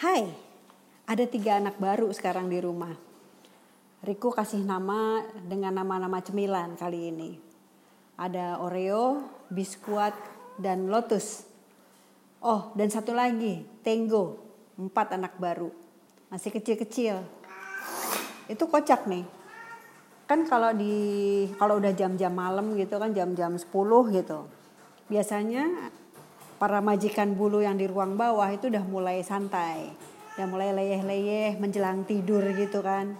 Hai, ada tiga anak baru sekarang di rumah. Riko kasih nama dengan nama-nama cemilan kali ini. Ada Oreo, Biskuat, dan Lotus. Oh, dan satu lagi, Tango. Empat anak baru. Masih kecil-kecil. Itu kocak nih. Kan kalau di kalau udah jam-jam malam gitu kan jam-jam 10 gitu. Biasanya para majikan bulu yang di ruang bawah itu udah mulai santai. Udah mulai leyeh-leyeh menjelang tidur gitu kan.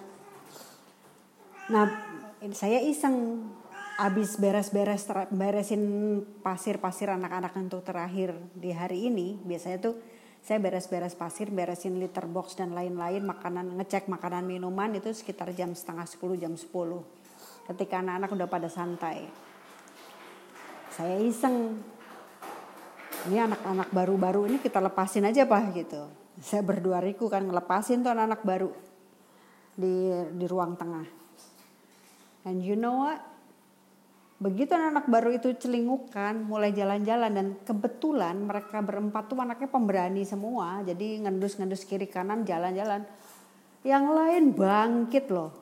Nah, saya iseng habis beres-beres beresin pasir-pasir anak-anak untuk terakhir di hari ini. Biasanya tuh saya beres-beres pasir, beresin litter box dan lain-lain, makanan ngecek makanan minuman itu sekitar jam setengah 10 jam 10. Ketika anak-anak udah pada santai. Saya iseng ini anak-anak baru-baru ini kita lepasin aja pak gitu. Saya berdua riku kan ngelepasin tuh anak-anak baru di di ruang tengah. And you know what? Begitu anak-anak baru itu celingukan, mulai jalan-jalan dan kebetulan mereka berempat tuh anaknya pemberani semua. Jadi ngendus-ngendus kiri kanan jalan-jalan. Yang lain bangkit loh.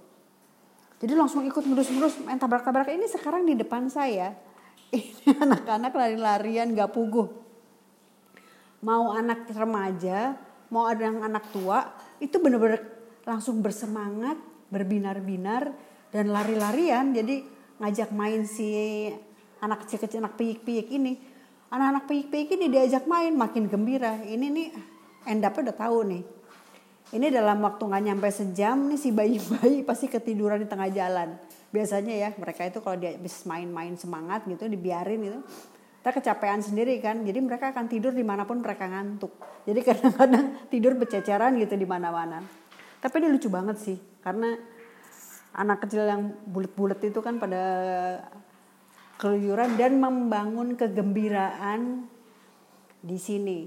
Jadi langsung ikut ngendus-ngendus main tabrak-tabrak. Ini sekarang di depan saya. Ini anak-anak lari-larian gak puguh. Mau anak remaja, mau ada yang anak tua, itu bener-bener langsung bersemangat, berbinar-binar, dan lari-larian. Jadi ngajak main si anak kecil-kecil anak piyik-piyik ini. Anak-anak piyik-piyik ini diajak main makin gembira. Ini nih end up udah tahu nih. Ini dalam waktu nggak nyampe sejam nih si bayi-bayi pasti ketiduran di tengah jalan. Biasanya ya mereka itu kalau dia habis main-main semangat gitu dibiarin gitu kita kecapean sendiri kan jadi mereka akan tidur di mana pun mereka ngantuk jadi kadang-kadang tidur berceceran gitu di mana-mana tapi ini lucu banget sih karena anak kecil yang bulat-bulat itu kan pada keluyuran dan membangun kegembiraan di sini.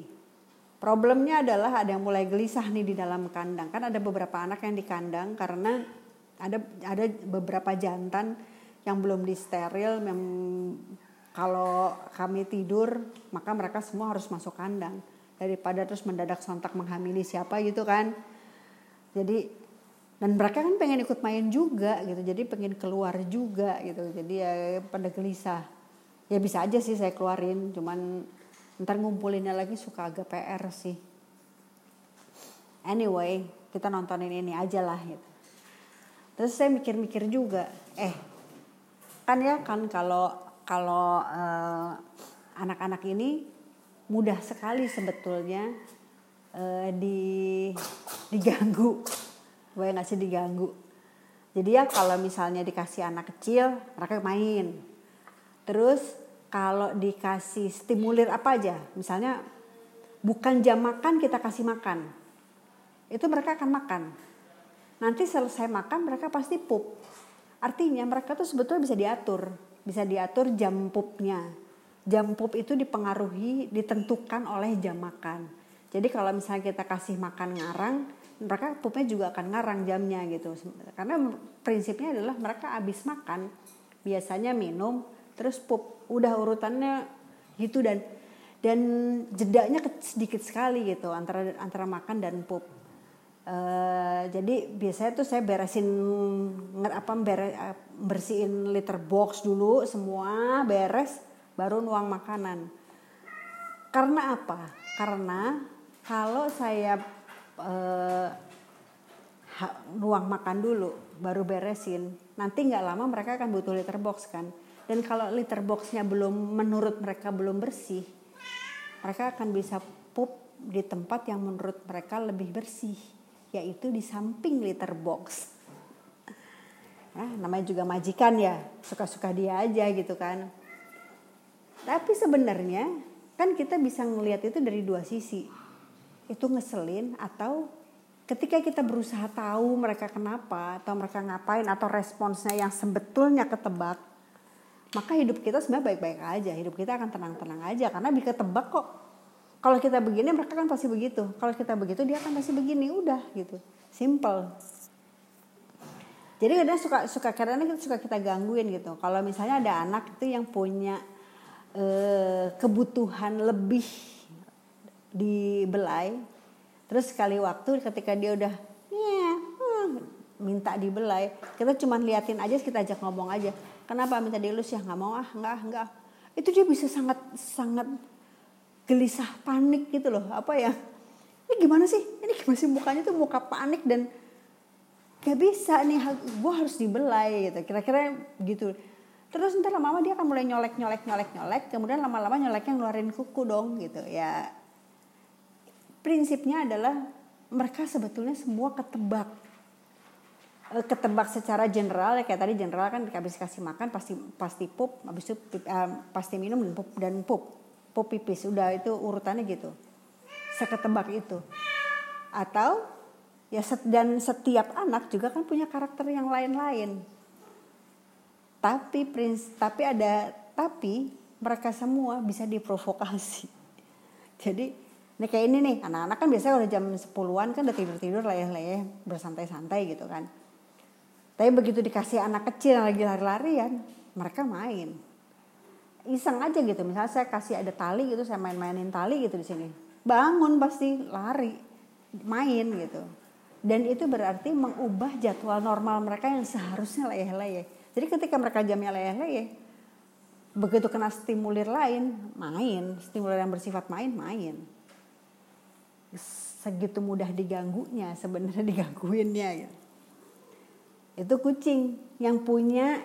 Problemnya adalah ada yang mulai gelisah nih di dalam kandang. Kan ada beberapa anak yang di kandang karena ada ada beberapa jantan yang belum disteril yang kalau kami tidur maka mereka semua harus masuk kandang. Daripada terus mendadak sontak menghamili siapa gitu kan. Jadi dan mereka kan pengen ikut main juga gitu. Jadi pengen keluar juga gitu. Jadi ya pada gelisah. Ya bisa aja sih saya keluarin. Cuman ntar ngumpulinnya lagi suka agak PR sih. Anyway kita nontonin ini aja lah gitu. Terus saya mikir-mikir juga. Eh kan ya kan kalau kalau uh, anak-anak ini mudah sekali sebetulnya uh, di diganggu. Supaya nggak sih diganggu? Jadi ya kalau misalnya dikasih anak kecil mereka main. Terus kalau dikasih stimulir apa aja? Misalnya bukan jam makan kita kasih makan. Itu mereka akan makan. Nanti selesai makan mereka pasti pup. Artinya mereka tuh sebetulnya bisa diatur bisa diatur jam pupnya. Jam pup itu dipengaruhi ditentukan oleh jam makan. Jadi kalau misalnya kita kasih makan ngarang mereka pupnya juga akan ngarang jamnya gitu. Karena prinsipnya adalah mereka habis makan biasanya minum terus pup udah urutannya gitu dan dan jedanya sedikit sekali gitu antara antara makan dan pup jadi biasanya tuh saya beresin apa bere, bersihin liter box dulu semua beres baru nuang makanan. Karena apa? Karena kalau saya uh, ruang makan dulu baru beresin nanti nggak lama mereka akan butuh litter box kan. Dan kalau litter boxnya belum menurut mereka belum bersih mereka akan bisa pup di tempat yang menurut mereka lebih bersih yaitu di samping litter box. Nah, namanya juga majikan ya suka-suka dia aja gitu kan. Tapi sebenarnya kan kita bisa ngelihat itu dari dua sisi. Itu ngeselin atau ketika kita berusaha tahu mereka kenapa atau mereka ngapain atau responsnya yang sebetulnya ketebak maka hidup kita sebenarnya baik-baik aja. Hidup kita akan tenang-tenang aja karena bisa ketebak kok kalau kita begini mereka kan pasti begitu. Kalau kita begitu dia akan pasti begini. Udah gitu. Simple. Jadi kadang suka suka kadang kita suka kita gangguin gitu. Kalau misalnya ada anak itu yang punya eh, kebutuhan lebih di belai terus sekali waktu ketika dia udah yeah, hmm, minta dibelai kita cuma liatin aja kita ajak ngomong aja. Kenapa minta dielus ya nggak mau ah nggak nggak. Itu dia bisa sangat sangat gelisah panik gitu loh. Apa ya? Ini gimana sih? Ini gimana sih? Mukanya tuh muka panik dan gak bisa nih. Gue harus dibelai gitu. Kira-kira gitu. Terus ntar lama-lama dia akan mulai nyolek nyolek nyolek nyolek. Kemudian lama-lama nyoleknya ngeluarin kuku dong gitu ya. Prinsipnya adalah mereka sebetulnya semua ketebak. Eh, ketebak secara general ya. Kayak tadi general kan habis kasih makan pasti pasti pup habis itu uh, pasti minum dan pup dan pup pup pipis udah itu urutannya gitu. Seketebak itu. Atau ya set, dan setiap anak juga kan punya karakter yang lain-lain. Tapi prins tapi ada tapi mereka semua bisa diprovokasi. Jadi ini kayak ini nih anak-anak kan biasanya udah jam 10-an kan udah tidur-tidur leyeh-leyeh bersantai-santai gitu kan. Tapi begitu dikasih anak kecil yang lagi lari-larian mereka main iseng aja gitu misalnya saya kasih ada tali gitu saya main-mainin tali gitu di sini bangun pasti lari main gitu dan itu berarti mengubah jadwal normal mereka yang seharusnya leyeh-leyeh jadi ketika mereka jamnya leyeh-leyeh, begitu kena stimulir lain, main. Stimulir yang bersifat main, main. Segitu mudah diganggunya, sebenarnya digangguinnya. Ya. Itu kucing yang punya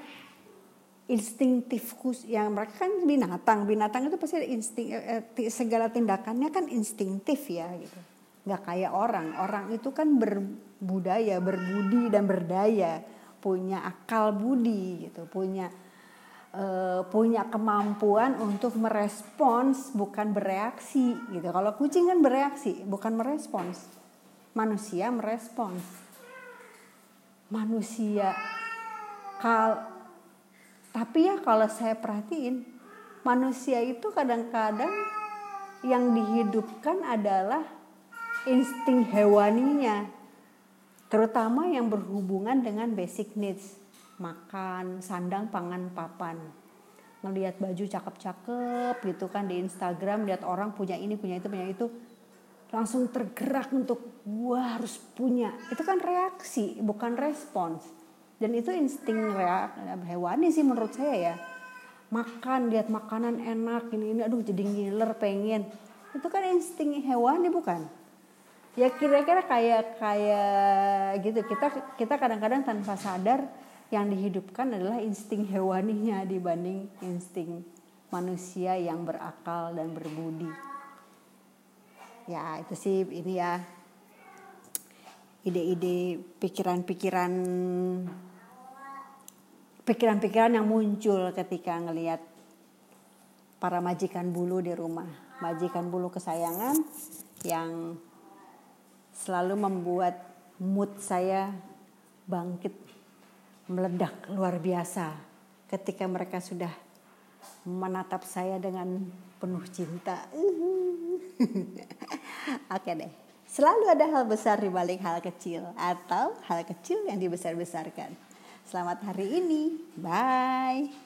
instingtif yang mereka kan binatang binatang itu pasti insting eh, eh segala tindakannya kan instingtif ya gitu nggak kayak orang orang itu kan berbudaya berbudi dan berdaya punya akal budi gitu, punya uh, punya kemampuan untuk merespons bukan bereaksi gitu. Kalau kucing kan bereaksi bukan merespons. Manusia merespons. Manusia kal tapi ya kalau saya perhatiin manusia itu kadang-kadang yang dihidupkan adalah insting hewaninya terutama yang berhubungan dengan basic needs makan sandang pangan papan. Ngelihat baju cakep-cakep gitu kan di Instagram lihat orang punya ini punya itu punya itu langsung tergerak untuk gua harus punya. Itu kan reaksi bukan respons dan itu insting hewani sih menurut saya ya. Makan lihat makanan enak ini ini aduh jadi ngiler pengen. Itu kan insting hewani bukan? Ya kira-kira kayak kayak gitu. Kita kita kadang-kadang tanpa sadar yang dihidupkan adalah insting hewaninya dibanding insting manusia yang berakal dan berbudi. Ya itu sih ini ya. Ide-ide pikiran-pikiran pikiran-pikiran yang muncul ketika ngelihat para majikan bulu di rumah majikan bulu kesayangan yang selalu membuat mood saya bangkit meledak luar biasa ketika mereka sudah menatap saya dengan penuh cinta. Oke deh. Selalu ada hal besar di balik hal kecil atau hal kecil yang dibesar-besarkan. Selamat hari ini. Bye.